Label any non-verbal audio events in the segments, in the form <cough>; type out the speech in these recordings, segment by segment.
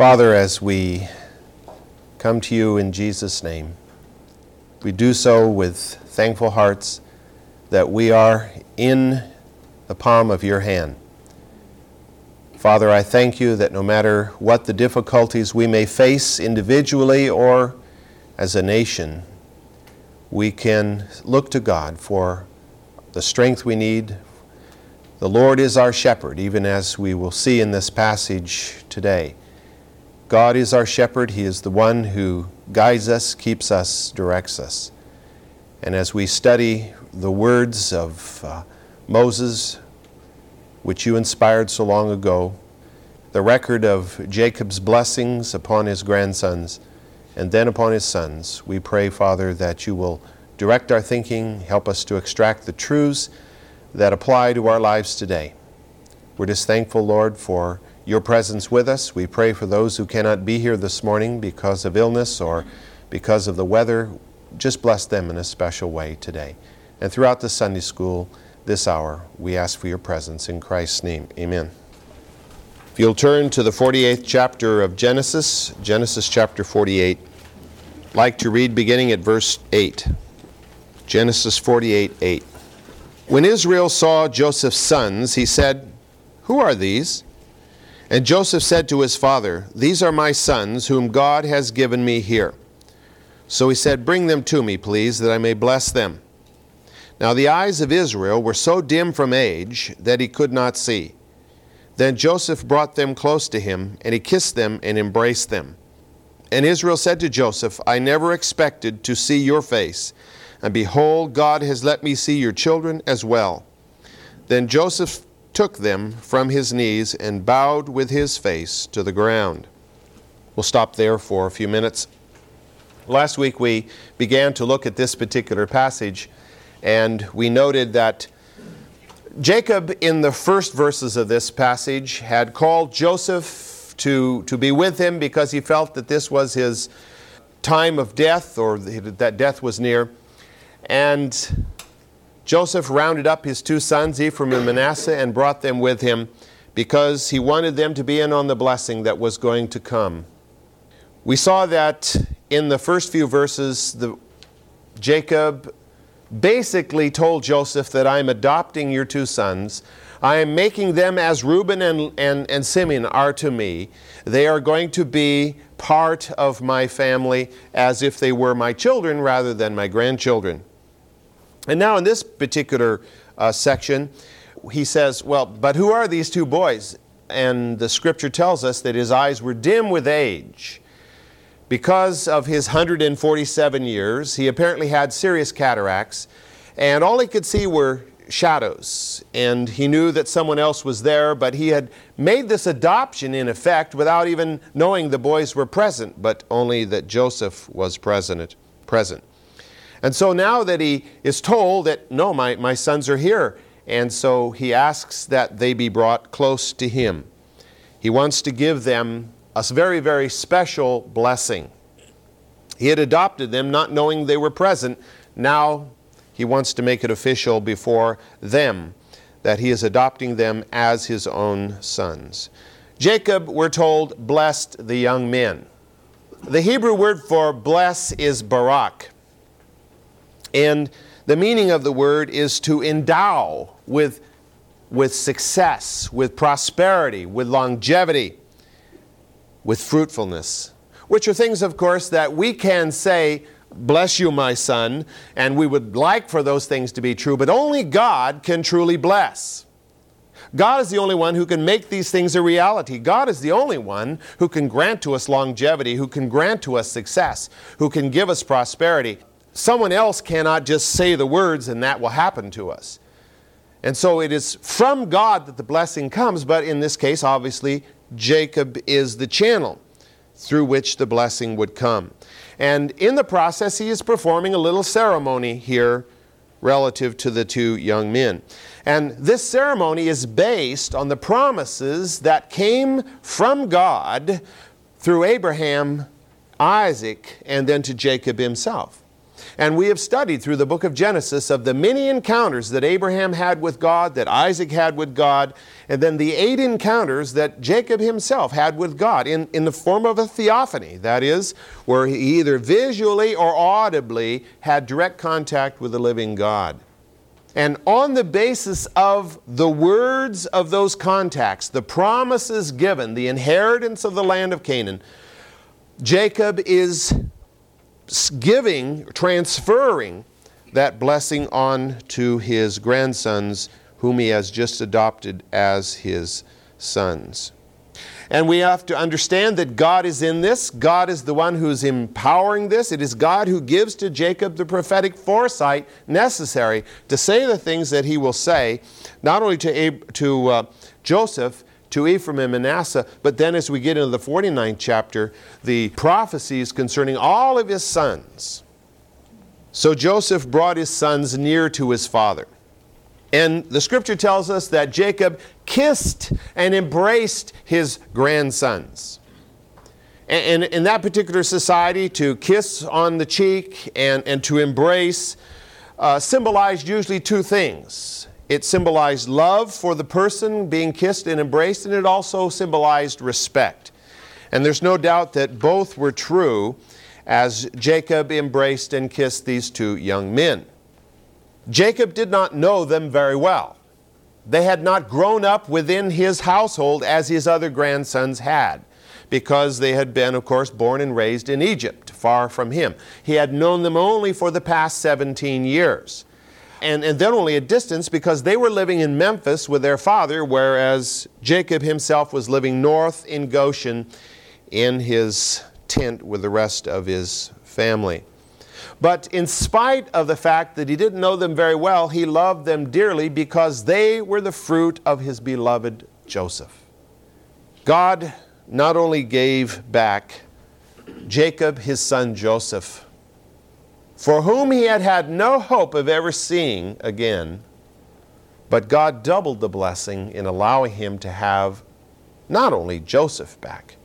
Father, as we come to you in Jesus' name, we do so with thankful hearts that we are in the palm of your hand. Father, I thank you that no matter what the difficulties we may face individually or as a nation, we can look to God for the strength we need. The Lord is our shepherd, even as we will see in this passage today. God is our shepherd. He is the one who guides us, keeps us, directs us. And as we study the words of uh, Moses, which you inspired so long ago, the record of Jacob's blessings upon his grandsons and then upon his sons, we pray, Father, that you will direct our thinking, help us to extract the truths that apply to our lives today. We're just thankful, Lord, for your presence with us. We pray for those who cannot be here this morning because of illness or because of the weather. Just bless them in a special way today. And throughout the Sunday school this hour, we ask for your presence in Christ's name. Amen. If you'll turn to the 48th chapter of Genesis, Genesis chapter 48, I'd like to read beginning at verse 8. Genesis 48 8. When Israel saw Joseph's sons, he said, Who are these? And Joseph said to his father, These are my sons, whom God has given me here. So he said, Bring them to me, please, that I may bless them. Now the eyes of Israel were so dim from age that he could not see. Then Joseph brought them close to him, and he kissed them and embraced them. And Israel said to Joseph, I never expected to see your face, and behold, God has let me see your children as well. Then Joseph took them from his knees and bowed with his face to the ground. We'll stop there for a few minutes. Last week we began to look at this particular passage, and we noted that Jacob, in the first verses of this passage, had called Joseph to, to be with him because he felt that this was his time of death or that death was near. And Joseph rounded up his two sons, Ephraim and Manasseh, and brought them with him because he wanted them to be in on the blessing that was going to come. We saw that in the first few verses, the, Jacob basically told Joseph that I'm adopting your two sons. I am making them as Reuben and, and, and Simeon are to me. They are going to be part of my family as if they were my children rather than my grandchildren. And now in this particular uh, section, he says, Well, but who are these two boys? And the scripture tells us that his eyes were dim with age. Because of his 147 years, he apparently had serious cataracts, and all he could see were shadows. And he knew that someone else was there, but he had made this adoption in effect without even knowing the boys were present, but only that Joseph was present. present. And so now that he is told that, no, my, my sons are here, and so he asks that they be brought close to him. He wants to give them a very, very special blessing. He had adopted them not knowing they were present. Now he wants to make it official before them that he is adopting them as his own sons. Jacob, we're told, blessed the young men. The Hebrew word for bless is barak. And the meaning of the word is to endow with, with success, with prosperity, with longevity, with fruitfulness, which are things, of course, that we can say, Bless you, my son, and we would like for those things to be true, but only God can truly bless. God is the only one who can make these things a reality. God is the only one who can grant to us longevity, who can grant to us success, who can give us prosperity someone else cannot just say the words and that will happen to us. And so it is from God that the blessing comes, but in this case, obviously, Jacob is the channel through which the blessing would come. And in the process, he is performing a little ceremony here relative to the two young men. And this ceremony is based on the promises that came from God through Abraham, Isaac, and then to Jacob himself. And we have studied through the book of Genesis of the many encounters that Abraham had with God, that Isaac had with God, and then the eight encounters that Jacob himself had with God in, in the form of a theophany. That is, where he either visually or audibly had direct contact with the living God. And on the basis of the words of those contacts, the promises given, the inheritance of the land of Canaan, Jacob is giving, transferring that blessing on to his grandsons, whom he has just adopted as his sons. And we have to understand that God is in this. God is the one who's empowering this. It is God who gives to Jacob the prophetic foresight necessary to say the things that he will say, not only to, Ab- to uh, Joseph, to Ephraim and Manasseh, but then as we get into the 49th chapter, the prophecies concerning all of his sons. So Joseph brought his sons near to his father. And the scripture tells us that Jacob kissed and embraced his grandsons. And in that particular society, to kiss on the cheek and, and to embrace uh, symbolized usually two things. It symbolized love for the person being kissed and embraced, and it also symbolized respect. And there's no doubt that both were true as Jacob embraced and kissed these two young men. Jacob did not know them very well. They had not grown up within his household as his other grandsons had, because they had been, of course, born and raised in Egypt, far from him. He had known them only for the past 17 years. And, and then only a distance because they were living in Memphis with their father, whereas Jacob himself was living north in Goshen in his tent with the rest of his family. But in spite of the fact that he didn't know them very well, he loved them dearly because they were the fruit of his beloved Joseph. God not only gave back Jacob his son Joseph, for whom he had had no hope of ever seeing again, but God doubled the blessing in allowing him to have not only Joseph back,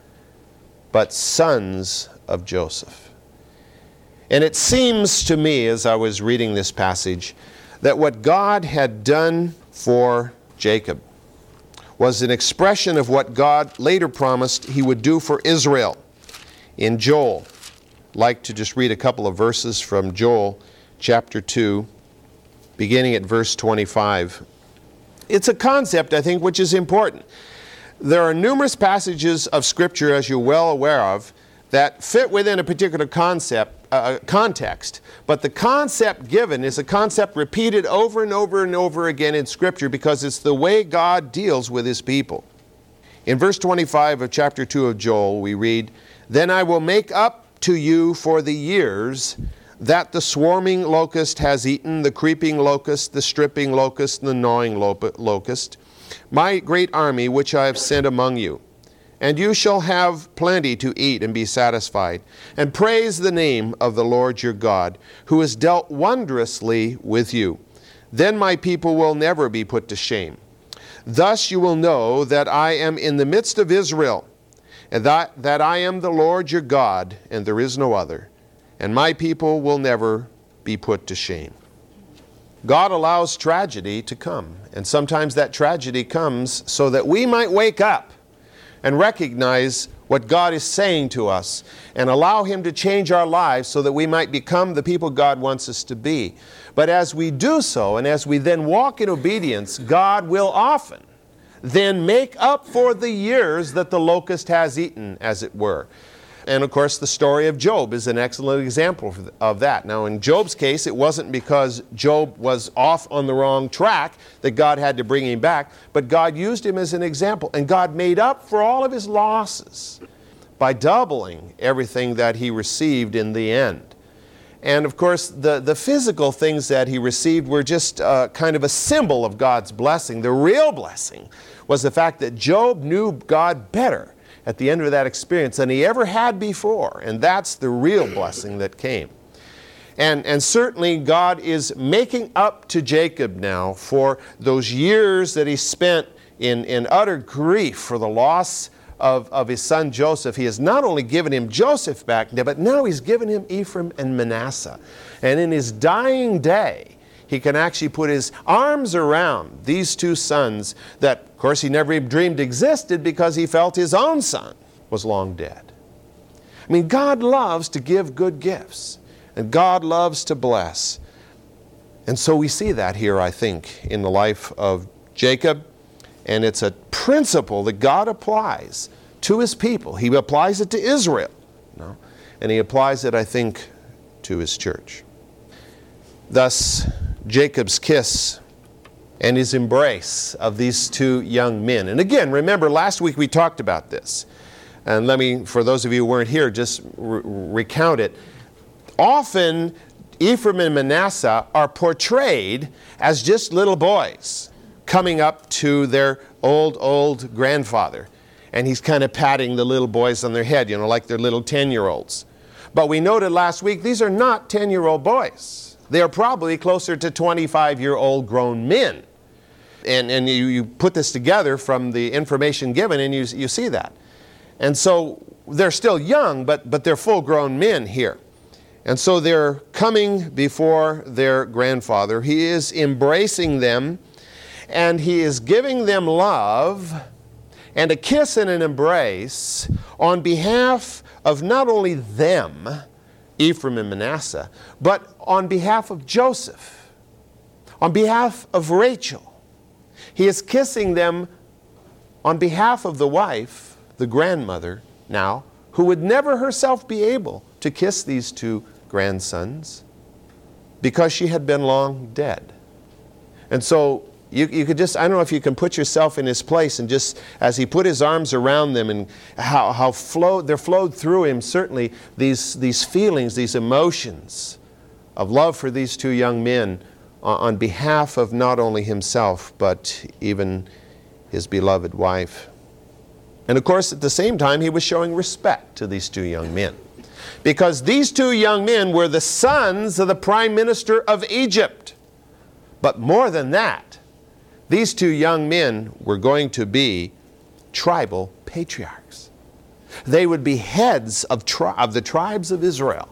but sons of Joseph. And it seems to me, as I was reading this passage, that what God had done for Jacob was an expression of what God later promised he would do for Israel in Joel. Like to just read a couple of verses from Joel chapter 2, beginning at verse 25. It's a concept, I think, which is important. There are numerous passages of Scripture, as you're well aware of, that fit within a particular concept uh, context. But the concept given is a concept repeated over and over and over again in Scripture because it's the way God deals with His people. In verse 25 of chapter 2 of Joel, we read, Then I will make up to you for the years that the swarming locust has eaten, the creeping locust, the stripping locust, and the gnawing locust, my great army which I have sent among you and you shall have plenty to eat and be satisfied. And praise the name of the Lord your God, who has dealt wondrously with you. Then my people will never be put to shame. Thus you will know that I am in the midst of Israel, and that, that I am the Lord your God, and there is no other. And my people will never be put to shame. God allows tragedy to come, and sometimes that tragedy comes so that we might wake up and recognize what God is saying to us and allow Him to change our lives so that we might become the people God wants us to be. But as we do so, and as we then walk in obedience, God will often then make up for the years that the locust has eaten, as it were. And of course, the story of Job is an excellent example of that. Now, in Job's case, it wasn't because Job was off on the wrong track that God had to bring him back, but God used him as an example. And God made up for all of his losses by doubling everything that he received in the end. And of course, the, the physical things that he received were just uh, kind of a symbol of God's blessing. The real blessing was the fact that Job knew God better at the end of that experience than he ever had before. And that's the real blessing that came. And, and certainly God is making up to Jacob now for those years that he spent in, in utter grief for the loss of, of his son Joseph, he has not only given him Joseph back, but now he's given him Ephraim and Manasseh. And in his dying day, he can actually put his arms around these two sons that, of course, he never dreamed existed because he felt his own son was long dead. I mean, God loves to give good gifts, and God loves to bless. And so we see that here, I think, in the life of Jacob and it's a principle that God applies to his people. He applies it to Israel. You know? And he applies it, I think, to his church. Thus, Jacob's kiss and his embrace of these two young men. And again, remember, last week we talked about this. And let me, for those of you who weren't here, just re- recount it. Often, Ephraim and Manasseh are portrayed as just little boys coming up to their old, old grandfather. And he's kind of patting the little boys on their head, you know, like they're little 10 year olds. But we noted last week these are not 10 year old boys. They are probably closer to 25 year old grown men. And, and you, you put this together from the information given, and you, you see that. And so they're still young, but, but they're full grown men here. And so they're coming before their grandfather. He is embracing them and he is giving them love and a kiss and an embrace on behalf of not only them, Ephraim and Manasseh, but on behalf of Joseph, on behalf of Rachel. He is kissing them on behalf of the wife, the grandmother, now, who would never herself be able to kiss these two grandsons because she had been long dead. And so you, you could just, I don't know if you can put yourself in his place and just, as he put his arms around them and how, how flowed, there flowed through him certainly these, these feelings, these emotions of love for these two young men on, on behalf of not only himself, but even his beloved wife. And of course, at the same time, he was showing respect to these two young men. Because these two young men were the sons of the prime minister of Egypt. But more than that, these two young men were going to be tribal patriarchs. They would be heads of, tri- of the tribes of Israel.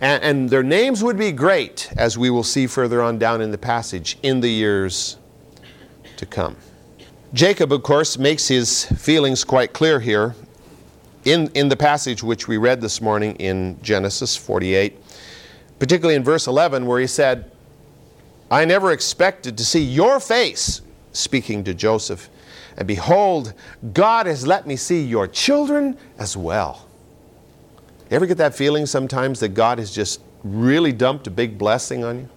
And, and their names would be great, as we will see further on down in the passage, in the years to come. Jacob, of course, makes his feelings quite clear here in, in the passage which we read this morning in Genesis 48, particularly in verse 11, where he said, I never expected to see your face, speaking to Joseph. And behold, God has let me see your children as well. You ever get that feeling sometimes that God has just really dumped a big blessing on you?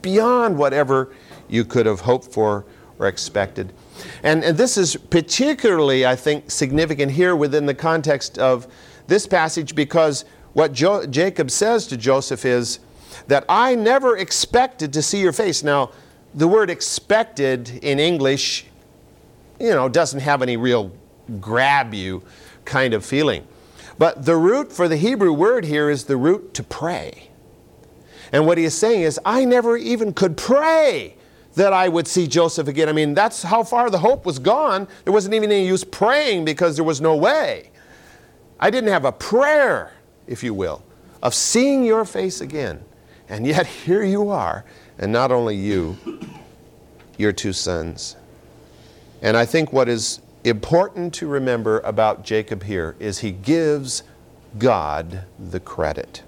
Beyond whatever you could have hoped for or expected. And, and this is particularly, I think, significant here within the context of this passage because what jo- Jacob says to Joseph is, that I never expected to see your face. Now, the word expected in English, you know, doesn't have any real grab you kind of feeling. But the root for the Hebrew word here is the root to pray. And what he is saying is, I never even could pray that I would see Joseph again. I mean, that's how far the hope was gone. There wasn't even any use praying because there was no way. I didn't have a prayer, if you will, of seeing your face again. And yet <laughs> here you are, and not only you, your two sons. And I think what is important to remember about Jacob here is he gives God the credit.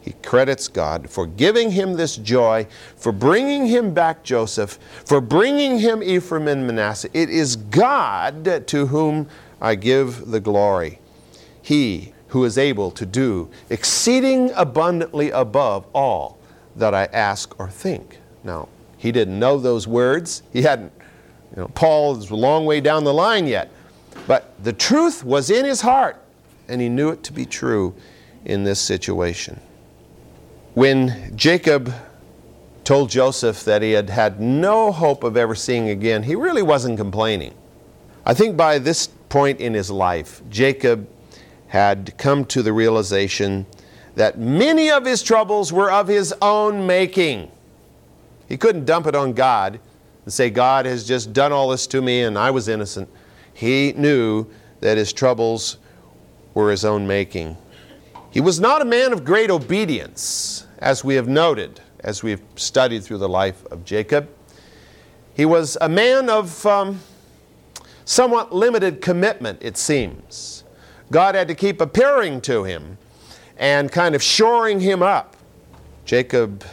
He credits God for giving him this joy, for bringing him back Joseph, for bringing him Ephraim and Manasseh. It is God to whom I give the glory. He who is able to do exceeding abundantly above all that I ask or think. Now, he didn't know those words. He hadn't, you know, Paul is a long way down the line yet. But the truth was in his heart, and he knew it to be true in this situation. When Jacob told Joseph that he had had no hope of ever seeing again, he really wasn't complaining. I think by this point in his life, Jacob had come to the realization that many of his troubles were of his own making. He couldn't dump it on God and say, God has just done all this to me and I was innocent. He knew that his troubles were his own making. He was not a man of great obedience, as we have noted as we've studied through the life of Jacob. He was a man of um, somewhat limited commitment, it seems. God had to keep appearing to him and kind of shoring him up. Jacob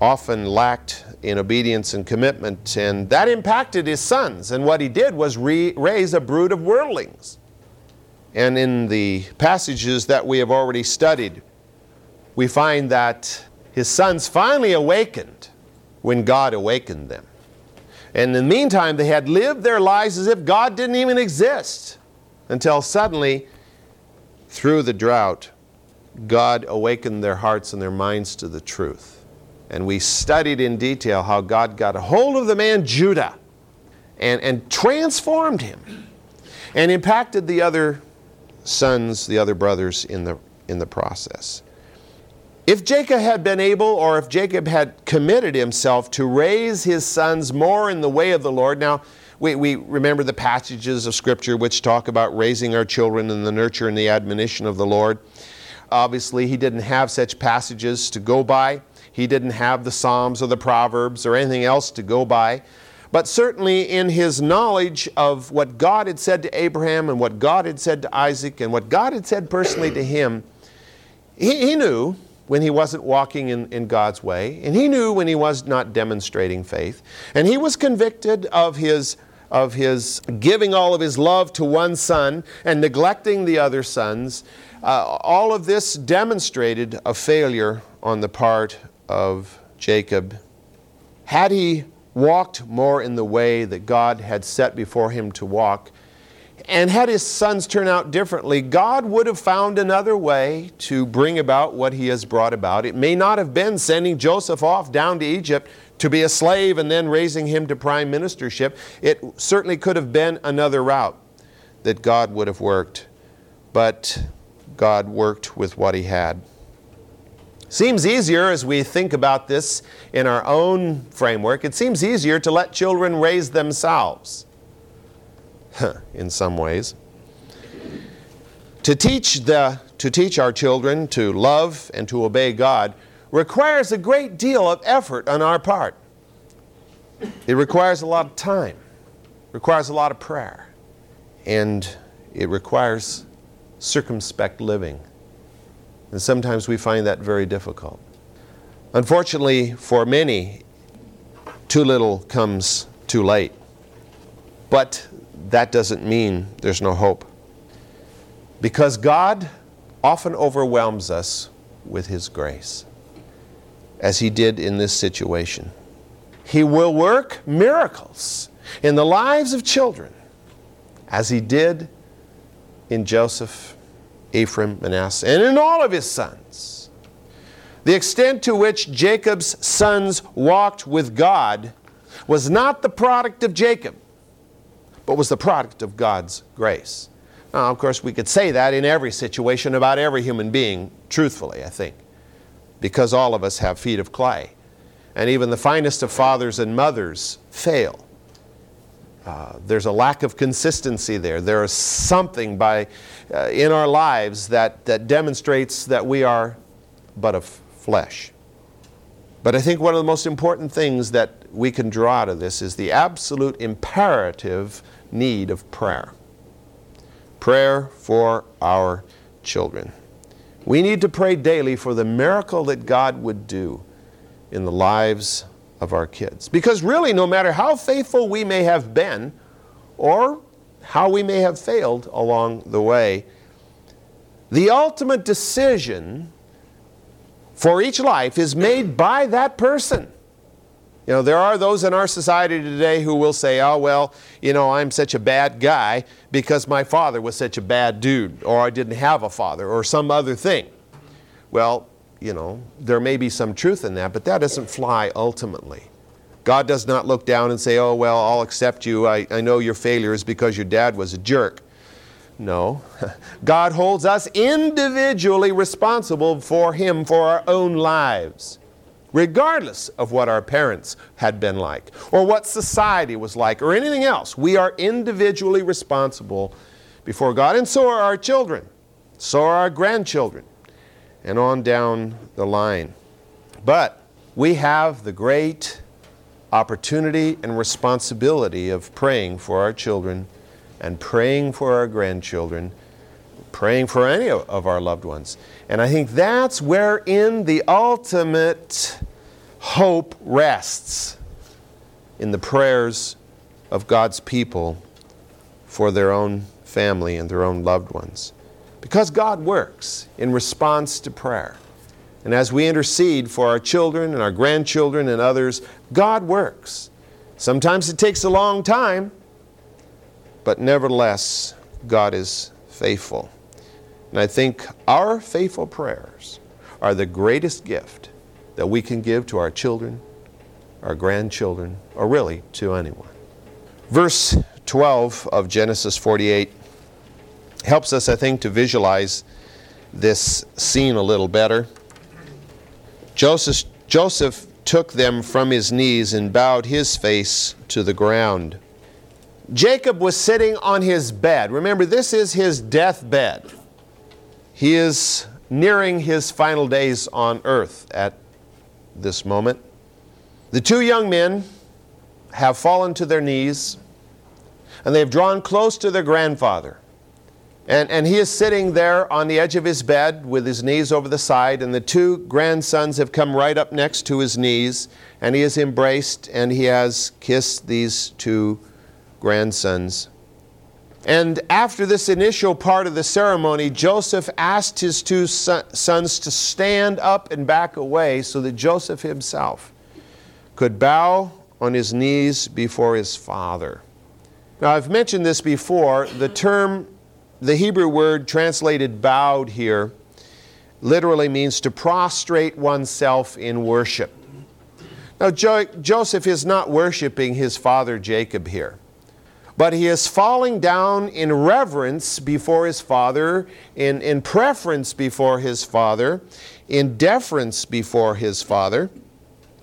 often lacked in obedience and commitment, and that impacted his sons. And what he did was re- raise a brood of worldlings. And in the passages that we have already studied, we find that his sons finally awakened when God awakened them. And in the meantime, they had lived their lives as if God didn't even exist until suddenly, through the drought, God awakened their hearts and their minds to the truth. And we studied in detail how God got a hold of the man Judah and, and transformed him and impacted the other sons, the other brothers in the, in the process. If Jacob had been able, or if Jacob had committed himself to raise his sons more in the way of the Lord, now we, we remember the passages of Scripture which talk about raising our children in the nurture and the admonition of the Lord. Obviously, he didn't have such passages to go by. He didn't have the Psalms or the Proverbs or anything else to go by. But certainly, in his knowledge of what God had said to Abraham and what God had said to Isaac and what God had said personally to him, he, he knew when he wasn't walking in, in God's way, and he knew when he was not demonstrating faith. And he was convicted of his, of his giving all of his love to one son and neglecting the other sons. Uh, all of this demonstrated a failure on the part of Jacob. Had he walked more in the way that God had set before him to walk, and had his sons turn out differently, God would have found another way to bring about what he has brought about. It may not have been sending Joseph off down to Egypt to be a slave and then raising him to prime ministership. It certainly could have been another route that God would have worked, but God worked with what he had. Seems easier as we think about this in our own framework, it seems easier to let children raise themselves in some ways. To teach, the, to teach our children to love and to obey God requires a great deal of effort on our part. It requires a lot of time, requires a lot of prayer, and it requires circumspect living. And sometimes we find that very difficult. Unfortunately, for many, too little comes too late. But that doesn't mean there's no hope. Because God often overwhelms us with His grace, as He did in this situation. He will work miracles in the lives of children, as He did in Joseph, Ephraim, Manasseh, and in all of his sons. The extent to which Jacob's sons walked with God was not the product of Jacob but was the product of God's grace. Now, of course, we could say that in every situation about every human being, truthfully, I think, because all of us have feet of clay. And even the finest of fathers and mothers fail. Uh, there's a lack of consistency there. There is something by, uh, in our lives that, that demonstrates that we are but of flesh. But I think one of the most important things that we can draw out of this is the absolute imperative need of prayer. Prayer for our children. We need to pray daily for the miracle that God would do in the lives of our kids. Because really, no matter how faithful we may have been or how we may have failed along the way, the ultimate decision for each life is made by that person. You know, there are those in our society today who will say, oh, well, you know, I'm such a bad guy because my father was such a bad dude, or I didn't have a father, or some other thing. Well, you know, there may be some truth in that, but that doesn't fly ultimately. God does not look down and say, oh, well, I'll accept you. I, I know your failure is because your dad was a jerk. No. <laughs> God holds us individually responsible for Him for our own lives regardless of what our parents had been like, or what society was like, or anything else. We are individually responsible before God, and so are our children, so are our grandchildren, and on down the line. But we have the great opportunity and responsibility of praying for our children and praying for our grandchildren, praying for any of our loved ones. And I think that's wherein the ultimate hope rests in the prayers of God's people for their own family and their own loved ones. Because God works in response to prayer. And as we intercede for our children and our grandchildren and others, God works. Sometimes it takes a long time, but nevertheless, God is faithful. And I think our faithful prayers are the greatest gift that we can give to our children, our grandchildren, or really to anyone. Verse 12 of Genesis 48 helps us, I think, to visualize this scene a little better. Joseph, Joseph took them from his knees and bowed his face to the ground. Jacob was sitting on his bed. Remember, this is his deathbed. He is nearing his final days on earth at this moment. The two young men have fallen to their knees and they have drawn close to their grandfather. And, and he is sitting there on the edge of his bed with his knees over the side, and the two grandsons have come right up next to his knees, and he has embraced and he has kissed these two grandsons. And after this initial part of the ceremony, Joseph asked his two sons to stand up and back away so that Joseph himself could bow on his knees before his father. Now, I've mentioned this before. The term the Hebrew word translated bowed here literally means to prostrate oneself in worship. Now, jo- Joseph is not worshiping his father Jacob here, but he is falling down in reverence before his father, in, in preference before his father, in deference before his father.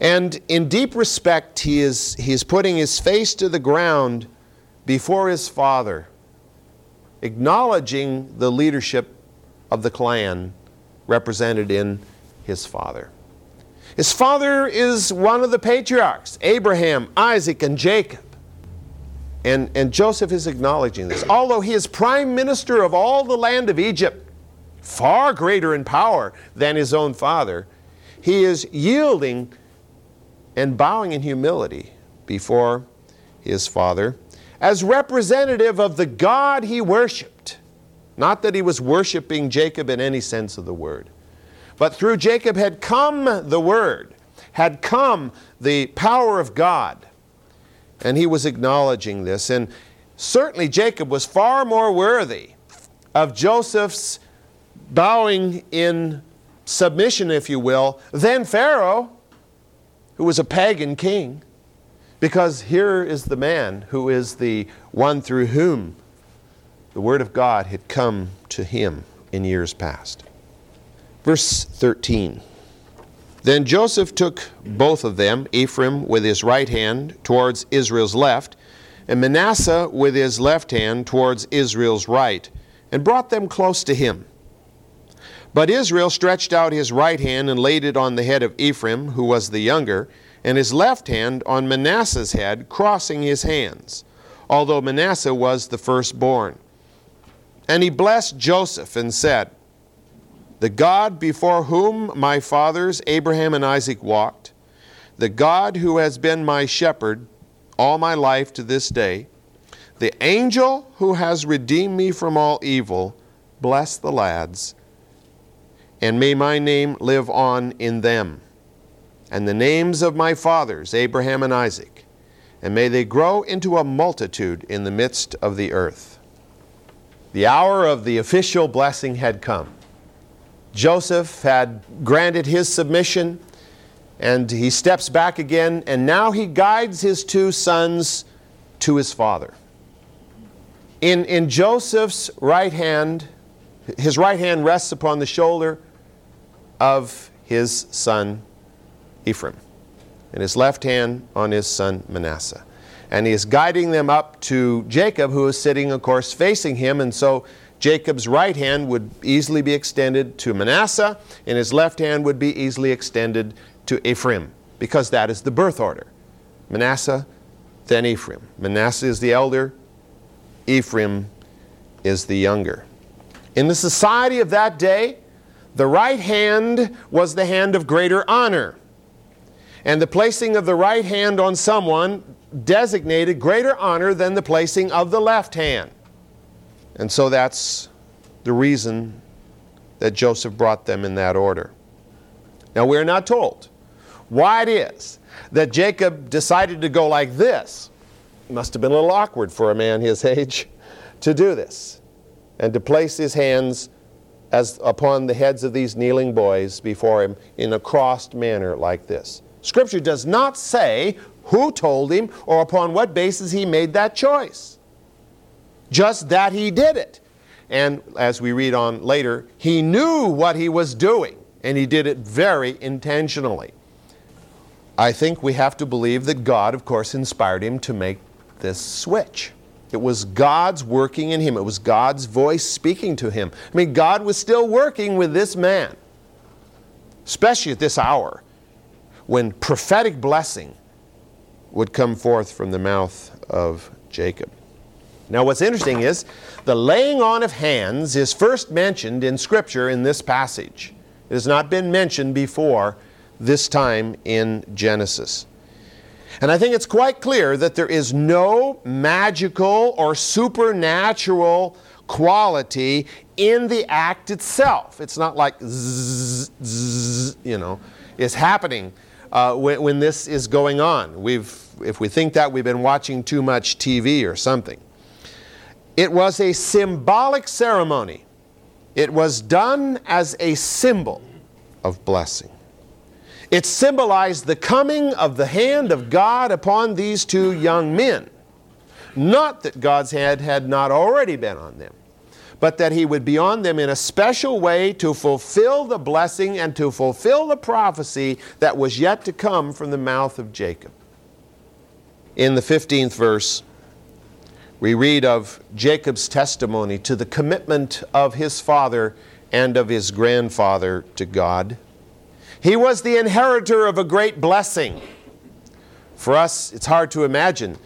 And in deep respect, he is, he is putting his face to the ground before his father acknowledging the leadership of the clan represented in his father. His father is one of the patriarchs Abraham, Isaac, and Jacob. And, and Joseph is acknowledging this. Although he is prime minister of all the land of Egypt, far greater in power than his own father, he is yielding and bowing in humility before his father as representative of the God he worshiped. Not that he was worshiping Jacob in any sense of the word, but through Jacob had come the word, had come the power of God. And he was acknowledging this. And certainly Jacob was far more worthy of Joseph's bowing in submission, if you will, than Pharaoh, who was a pagan king. Because here is the man who is the one through whom the Word of God had come to him in years past. Verse 13 Then Joseph took both of them, Ephraim with his right hand towards Israel's left, and Manasseh with his left hand towards Israel's right, and brought them close to him. But Israel stretched out his right hand and laid it on the head of Ephraim, who was the younger and his left hand on Manasseh's head, crossing his hands, although Manasseh was the firstborn. And he blessed Joseph and said, The God before whom my fathers Abraham and Isaac walked, the God who has been my shepherd all my life to this day, the angel who has redeemed me from all evil, bless the lads, and may my name live on in them and the names of my fathers, Abraham and Isaac, and may they grow into a multitude in the midst of the earth. The hour of the official blessing had come. Joseph had granted his submission, and he steps back again, and now he guides his two sons to his father. In, in Joseph's right hand, his right hand rests upon the shoulder of his son Ephraim, and his left hand on his son Manasseh. And he is guiding them up to Jacob, who is sitting, of course, facing him. And so Jacob's right hand would easily be extended to Manasseh, and his left hand would be easily extended to Ephraim, because that is the birth order. Manasseh, then Ephraim. Manasseh is the elder, Ephraim is the younger. In the society of that day, the right hand was the hand of greater honor. And the placing of the right hand on someone designated greater honor than the placing of the left hand. And so that's the reason that Joseph brought them in that order. Now, we're not told why it is that Jacob decided to go like this. It must have been a little awkward for a man his <laughs> age to do this and to place his hands as upon the heads of these kneeling boys before him in a crossed manner like this. Scripture does not say who told him or upon what basis he made that choice. Just that he did it. And as we read on later, he knew what he was doing, and he did it very intentionally. I think we have to believe that God, of course, inspired him to make this switch. It was God's working in him. It was God's voice speaking to him. I mean, God was still working with this man, especially at this hour when prophetic blessing would come forth from the mouth of Jacob. Now, what's interesting is the laying on of hands is first mentioned in Scripture in this passage. It has not been mentioned before this time in Genesis. And I think it's quite clear that there is no magical or supernatural quality in the act itself. It's not like zzz, zzz, you know, is happening uh, when, when this is going on. We've, if we think that, we've been watching too much TV or something. It was a symbolic ceremony. It was done as a symbol of blessing. It symbolized the coming of the hand of God upon these two young men. Not that God's hand had not already been on them, but that He would be on them in a special way to fulfill the blessing and to fulfill the prophecy that was yet to come from the mouth of Jacob. In the 15th verse, we read of Jacob's testimony to the commitment of his father and of his grandfather to God. He was the inheritor of a great blessing. For us, it's hard to imagine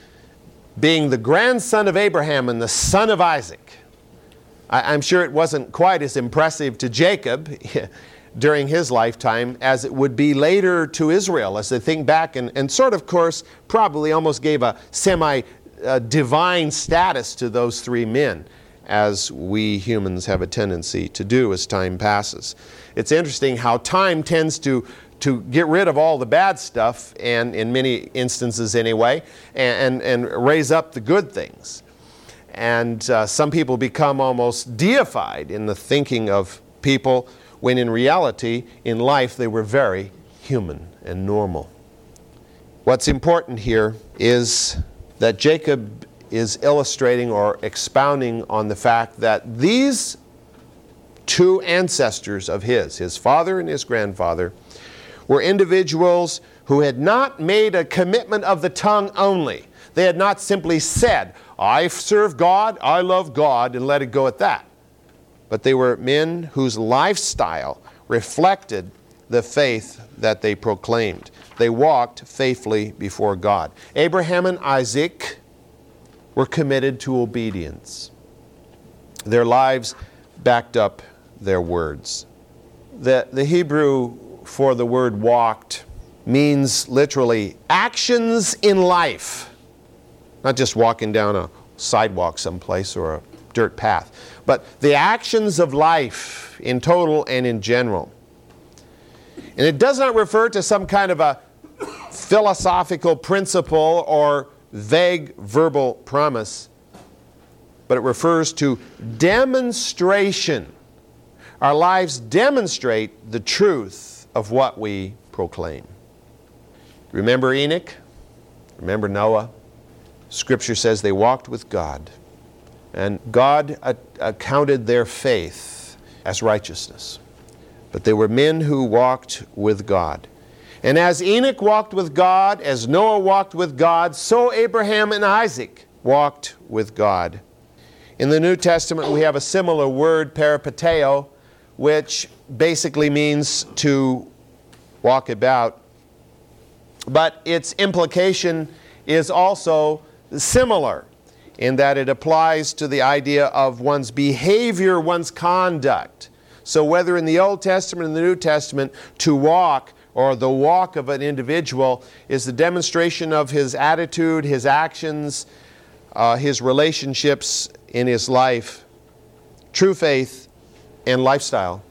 being the grandson of Abraham and the son of Isaac. I, am sure it wasn't quite as impressive to Jacob <laughs> during his lifetime as it would be later to Israel as they think back and, and sort of course probably almost gave a semi uh, divine status to those three men, as we humans have a tendency to do as time passes. It's interesting how time tends to to get rid of all the bad stuff, and in many instances anyway, and, and, and raise up the good things. And uh, some people become almost deified in the thinking of people when in reality, in life, they were very human and normal. What's important here is that Jacob is illustrating or expounding on the fact that these two ancestors of his, his father and his grandfather, were individuals who had not made a commitment of the tongue only. They had not simply said, I serve God, I love God, and let it go at that. But they were men whose lifestyle reflected the faith that they proclaimed. They walked faithfully before God. Abraham and Isaac were committed to obedience. Their lives backed up their words. The, the Hebrew for the word walked means literally actions in life, not just walking down a sidewalk someplace or a dirt path, but the actions of life in total and in general. And it does not refer to some kind of a philosophical principle or vague verbal promise, but it refers to demonstration. Our lives demonstrate the truth of what we proclaim. Remember Enoch? Remember Noah? Scripture says they walked with God, and God accounted their faith as righteousness. But they were men who walked with God. And as Enoch walked with God, as Noah walked with God, so Abraham and Isaac walked with God. In the New Testament, we have a similar word, peripateo, which basically means to walk about. But its implication is also similar in that it applies to the idea of one's behavior, one's conduct. So, whether in the Old Testament and the New Testament, to walk or the walk of an individual is the demonstration of his attitude, his actions, uh, his relationships in his life. True faith and lifestyle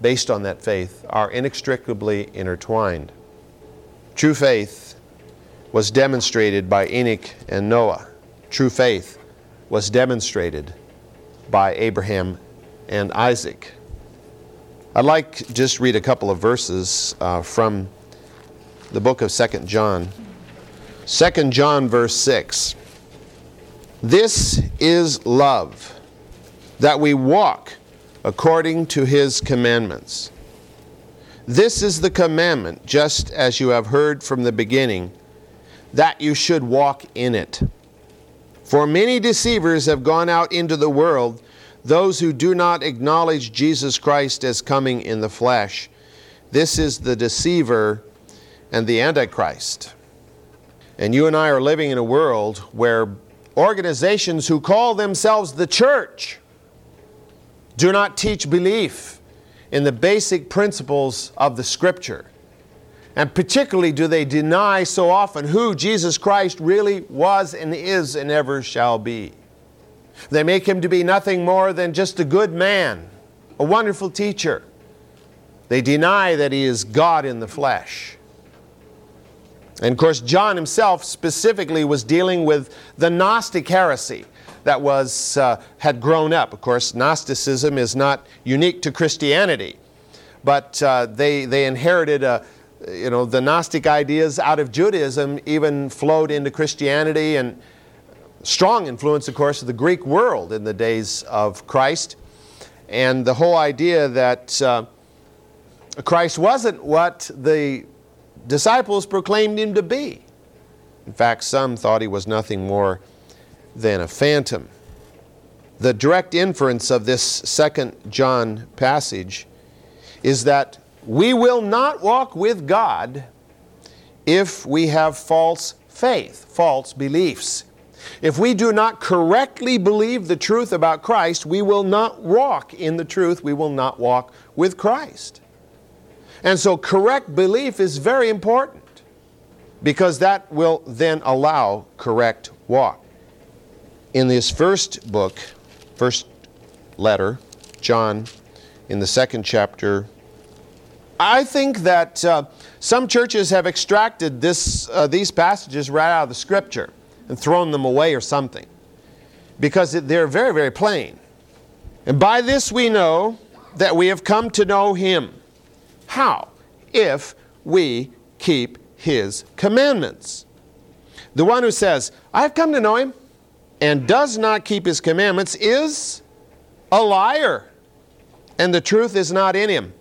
based on that faith are inextricably intertwined. True faith was demonstrated by Enoch and Noah. True faith was demonstrated by Abraham and Isaac. I'd like just read a couple of verses uh, from the book of Second John. Second John verse 6. This is love, that we walk according to his commandments. This is the commandment, just as you have heard from the beginning, that you should walk in it. For many deceivers have gone out into the world, those who do not acknowledge Jesus Christ as coming in the flesh. This is the deceiver and the antichrist. And you and I are living in a world where organizations who call themselves the church do not teach belief in the basic principles of the Scripture. And particularly, do they deny so often who Jesus Christ really was and is and ever shall be. They make him to be nothing more than just a good man, a wonderful teacher. They deny that he is God in the flesh. And of course, John himself specifically was dealing with the Gnostic heresy that was, uh, had grown up. Of course, Gnosticism is not unique to Christianity, but uh, they, they inherited a, you know, the Gnostic ideas out of Judaism even flowed into Christianity and strong influence, of course, of the Greek world in the days of Christ. And the whole idea that uh, Christ wasn't what the disciples proclaimed him to be. In fact, some thought he was nothing more than a phantom. The direct inference of this second John passage is that we will not walk with God if we have false faith, false beliefs. If we do not correctly believe the truth about Christ, we will not walk in the truth, we will not walk with Christ. And so, correct belief is very important because that will then allow correct walk. In this first book, first letter, John, in the second chapter, I think that uh, some churches have extracted this, uh, these passages right out of the scripture and thrown them away or something because they're very, very plain. And by this we know that we have come to know Him. How? If we keep His commandments. The one who says, I've come to know Him, and does not keep his commandments is a liar, and the truth is not in him.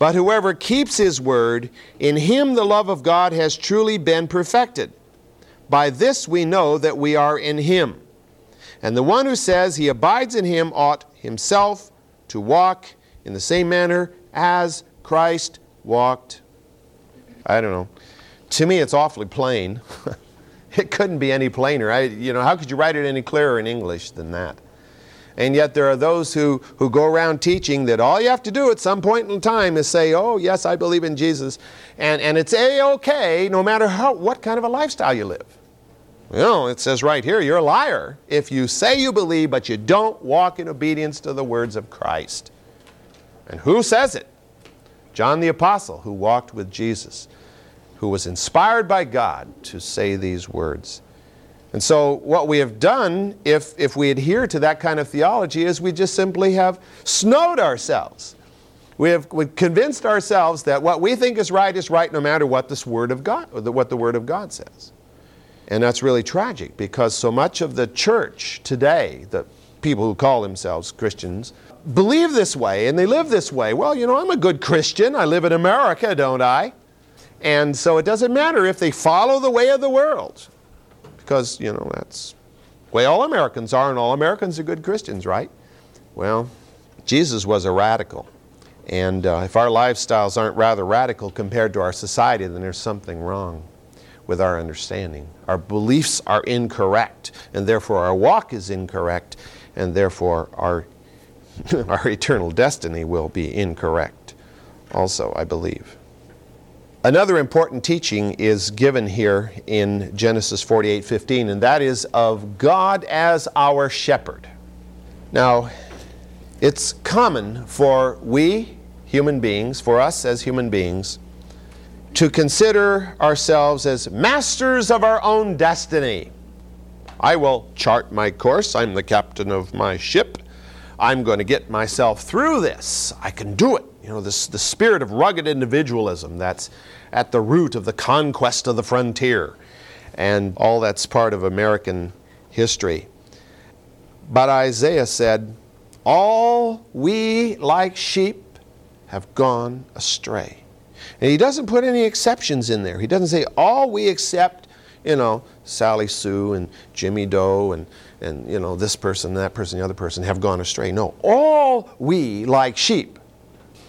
But whoever keeps his word, in him the love of God has truly been perfected. By this we know that we are in him. And the one who says he abides in him ought himself to walk in the same manner as Christ walked. I don't know. To me, it's awfully plain. <laughs> It couldn't be any plainer. I, you know, how could you write it any clearer in English than that? And yet there are those who, who go around teaching that all you have to do at some point in time is say, oh, yes, I believe in Jesus. And, and it's A-OK no matter how, what kind of a lifestyle you live. You know, it says right here, you're a liar if you say you believe, but you don't walk in obedience to the words of Christ. And who says it? John the Apostle, who walked with Jesus who was inspired by God to say these words. And so, what we have done, if, if we adhere to that kind of theology, is we just simply have snowed ourselves. We have convinced ourselves that what we think is right is right no matter what this Word of God, what the Word of God says. And that's really tragic because so much of the church today, the people who call themselves Christians, believe this way and they live this way. Well, you know, I'm a good Christian. I live in America, don't I? And so it doesn't matter if they follow the way of the world, because, you know, that's the way all Americans are, and all Americans are good Christians, right? Well, Jesus was a radical. And uh, if our lifestyles aren't rather radical compared to our society, then there's something wrong with our understanding. Our beliefs are incorrect, and therefore our walk is incorrect, and therefore our, <laughs> our eternal destiny will be incorrect also, I believe. Another important teaching is given here in Genesis 48:15, and that is of God as our shepherd. Now, it's common for we human beings, for us as human beings, to consider ourselves as masters of our own destiny. I will chart my course. I'm the captain of my ship. I'm going to get myself through this. I can do it. You know, this the spirit of rugged individualism that's at the root of the conquest of the frontier. And all that's part of American history. But Isaiah said, All we like sheep have gone astray. And he doesn't put any exceptions in there. He doesn't say, All we accept, you know, Sally Sue and Jimmy Doe and, and you know, this person, that person, the other person have gone astray. No, all we like sheep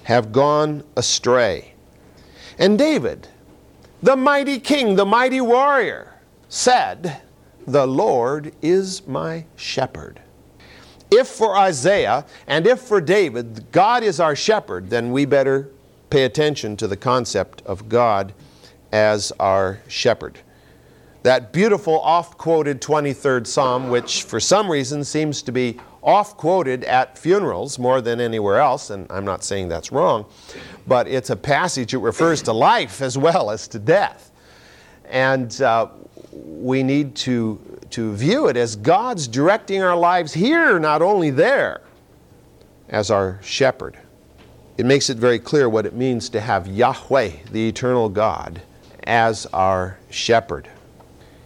have gone astray. And David, the mighty king, the mighty warrior, said, The Lord is my shepherd. If for Isaiah and if for David, God is our shepherd, then we better pay attention to the concept of God as our shepherd. That beautiful oft quoted 23rd Psalm, which for some reason seems to be oft quoted at funerals more than anywhere else, and I'm not saying that's wrong, but it's a passage that refers to life as well as to death. And uh, we need to, to view it as God's directing our lives here, not only there, as our shepherd. It makes it very clear what it means to have Yahweh, the eternal God, as our shepherd.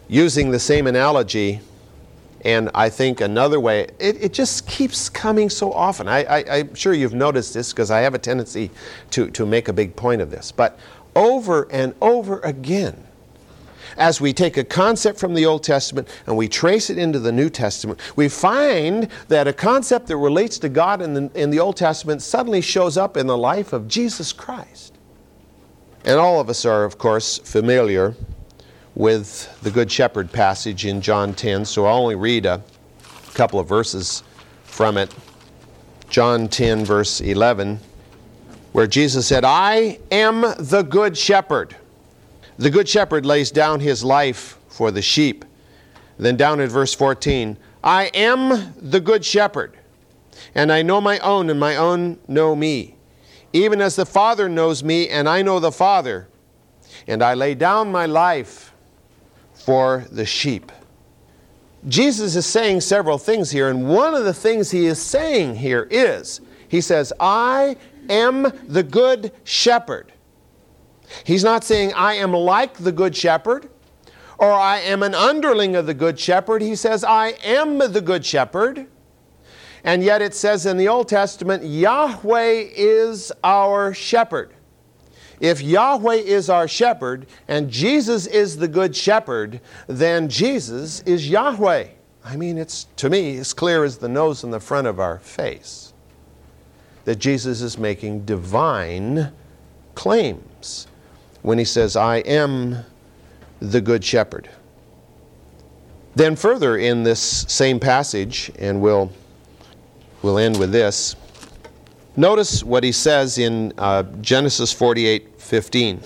Using the same analogy, and I think another way, it, it just keeps coming so often. I, am sure you've noticed this because I have a tendency to, to make a big point of this. But over and over again, as we take a concept from the Old Testament and we trace it into the New Testament, we find that a concept that relates to God in the, in the Old Testament suddenly shows up in the life of Jesus Christ. And all of us are, of course, familiar with the Good Shepherd passage in John 10, so I'll only read a couple of verses from it. John 10, verse 11, where Jesus said, I am the Good Shepherd. The Good Shepherd lays down his life for the sheep. Then down at verse 14, I am the Good Shepherd, and I know my own, and my own know me. Even as the Father knows me, and I know the Father, and I lay down my life for the sheep. Jesus is saying several things here, and one of the things he is saying here is He says, I am the good shepherd. He's not saying, I am like the good shepherd or I am an underling of the good shepherd. He says, I am the good shepherd. And yet it says in the Old Testament, Yahweh is our shepherd. If Yahweh is our shepherd and Jesus is the good shepherd, then Jesus is Yahweh. I mean, it's to me as clear as the nose and the front of our face that Jesus is making divine claims when he says, I am the good shepherd. Then, further in this same passage, and we'll, we'll end with this, notice what he says in uh, Genesis 48 15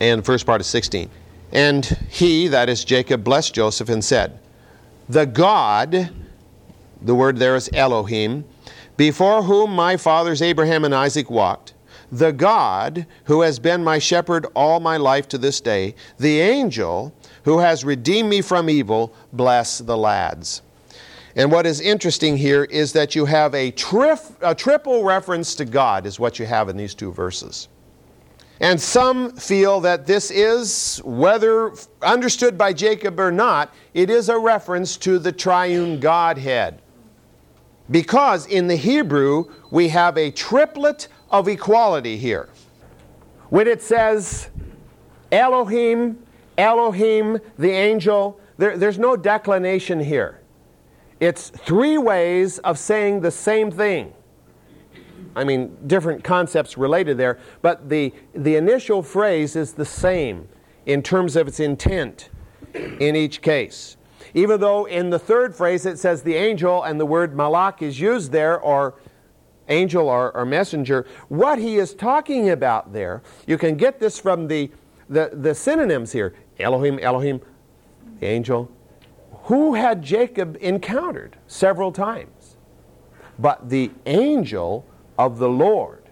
and first part of 16. And he, that is Jacob, blessed Joseph and said, The God, the word there is Elohim, before whom my fathers Abraham and Isaac walked, the God who has been my shepherd all my life to this day, the angel who has redeemed me from evil, bless the lads. And what is interesting here is that you have a, trif- a triple reference to God, is what you have in these two verses. And some feel that this is, whether understood by Jacob or not, it is a reference to the triune Godhead. Because in the Hebrew, we have a triplet of equality here. When it says, Elohim, Elohim, the angel. There, there's no declination here. It's three ways of saying the same thing. I mean, different concepts related there, but the, the initial phrase is the same in terms of its intent in each case. Even though in the third phrase it says the angel and the word malak is used there, or angel or, or messenger, what he is talking about there, you can get this from the, the, the synonyms here Elohim, Elohim, the angel, who had Jacob encountered several times. But the angel of the Lord.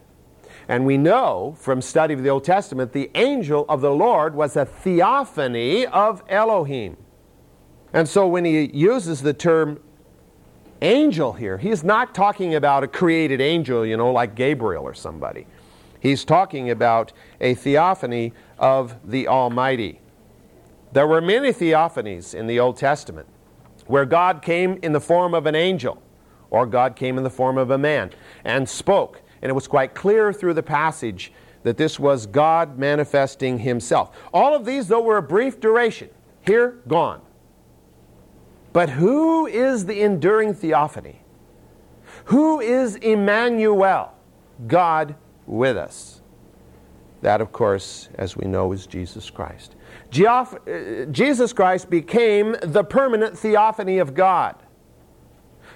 And we know from study of the Old Testament, the angel of the Lord was a theophany of Elohim. And so when he uses the term angel here, he's not talking about a created angel, you know, like Gabriel or somebody. He's talking about a theophany of the Almighty. There were many theophanies in the Old Testament where God came in the form of an angel or God came in the form of a man and spoke. And it was quite clear through the passage that this was God manifesting himself. All of these, though, were a brief duration. Here, gone. But who is the enduring theophany? Who is Emmanuel, God with us? That, of course, as we know, is Jesus Christ. Geoph- uh, Jesus Christ became the permanent theophany of God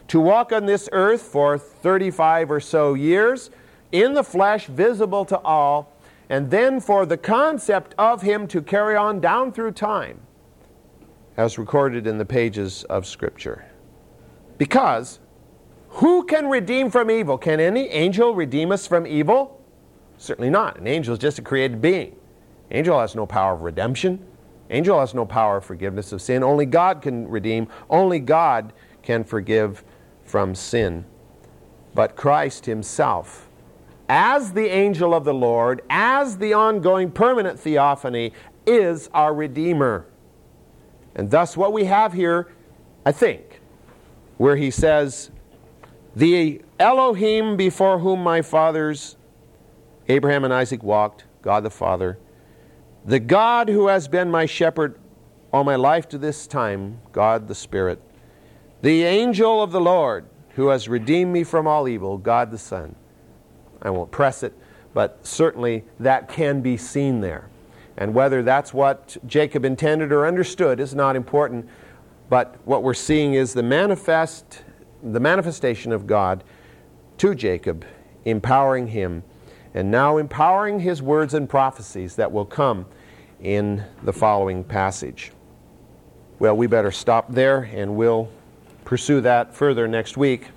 to walk on this earth for 35 or so years in the flesh, visible to all, and then for the concept of him to carry on down through time, as recorded in the pages of Scripture. Because who can redeem from evil? Can any angel redeem us from evil? Certainly not. An angel is just a created being. Angel has no power of redemption. Angel has no power of forgiveness of sin. Only God can redeem. Only God can forgive from sin. But Christ Himself, as the angel of the Lord, as the ongoing permanent theophany, is our Redeemer. And thus, what we have here, I think, where He says, The Elohim before whom my fathers, Abraham and Isaac, walked, God the Father, the God who has been my shepherd all my life to this time, God the Spirit, the angel of the Lord, who has redeemed me from all evil, God the Son. I won't press it, but certainly that can be seen there. And whether that's what Jacob intended or understood is not important, but what we're seeing is the manifest the manifestation of God to Jacob, empowering him, and now empowering his words and prophecies that will come in the following passage. Well, we better stop there and we'll pursue that further next week.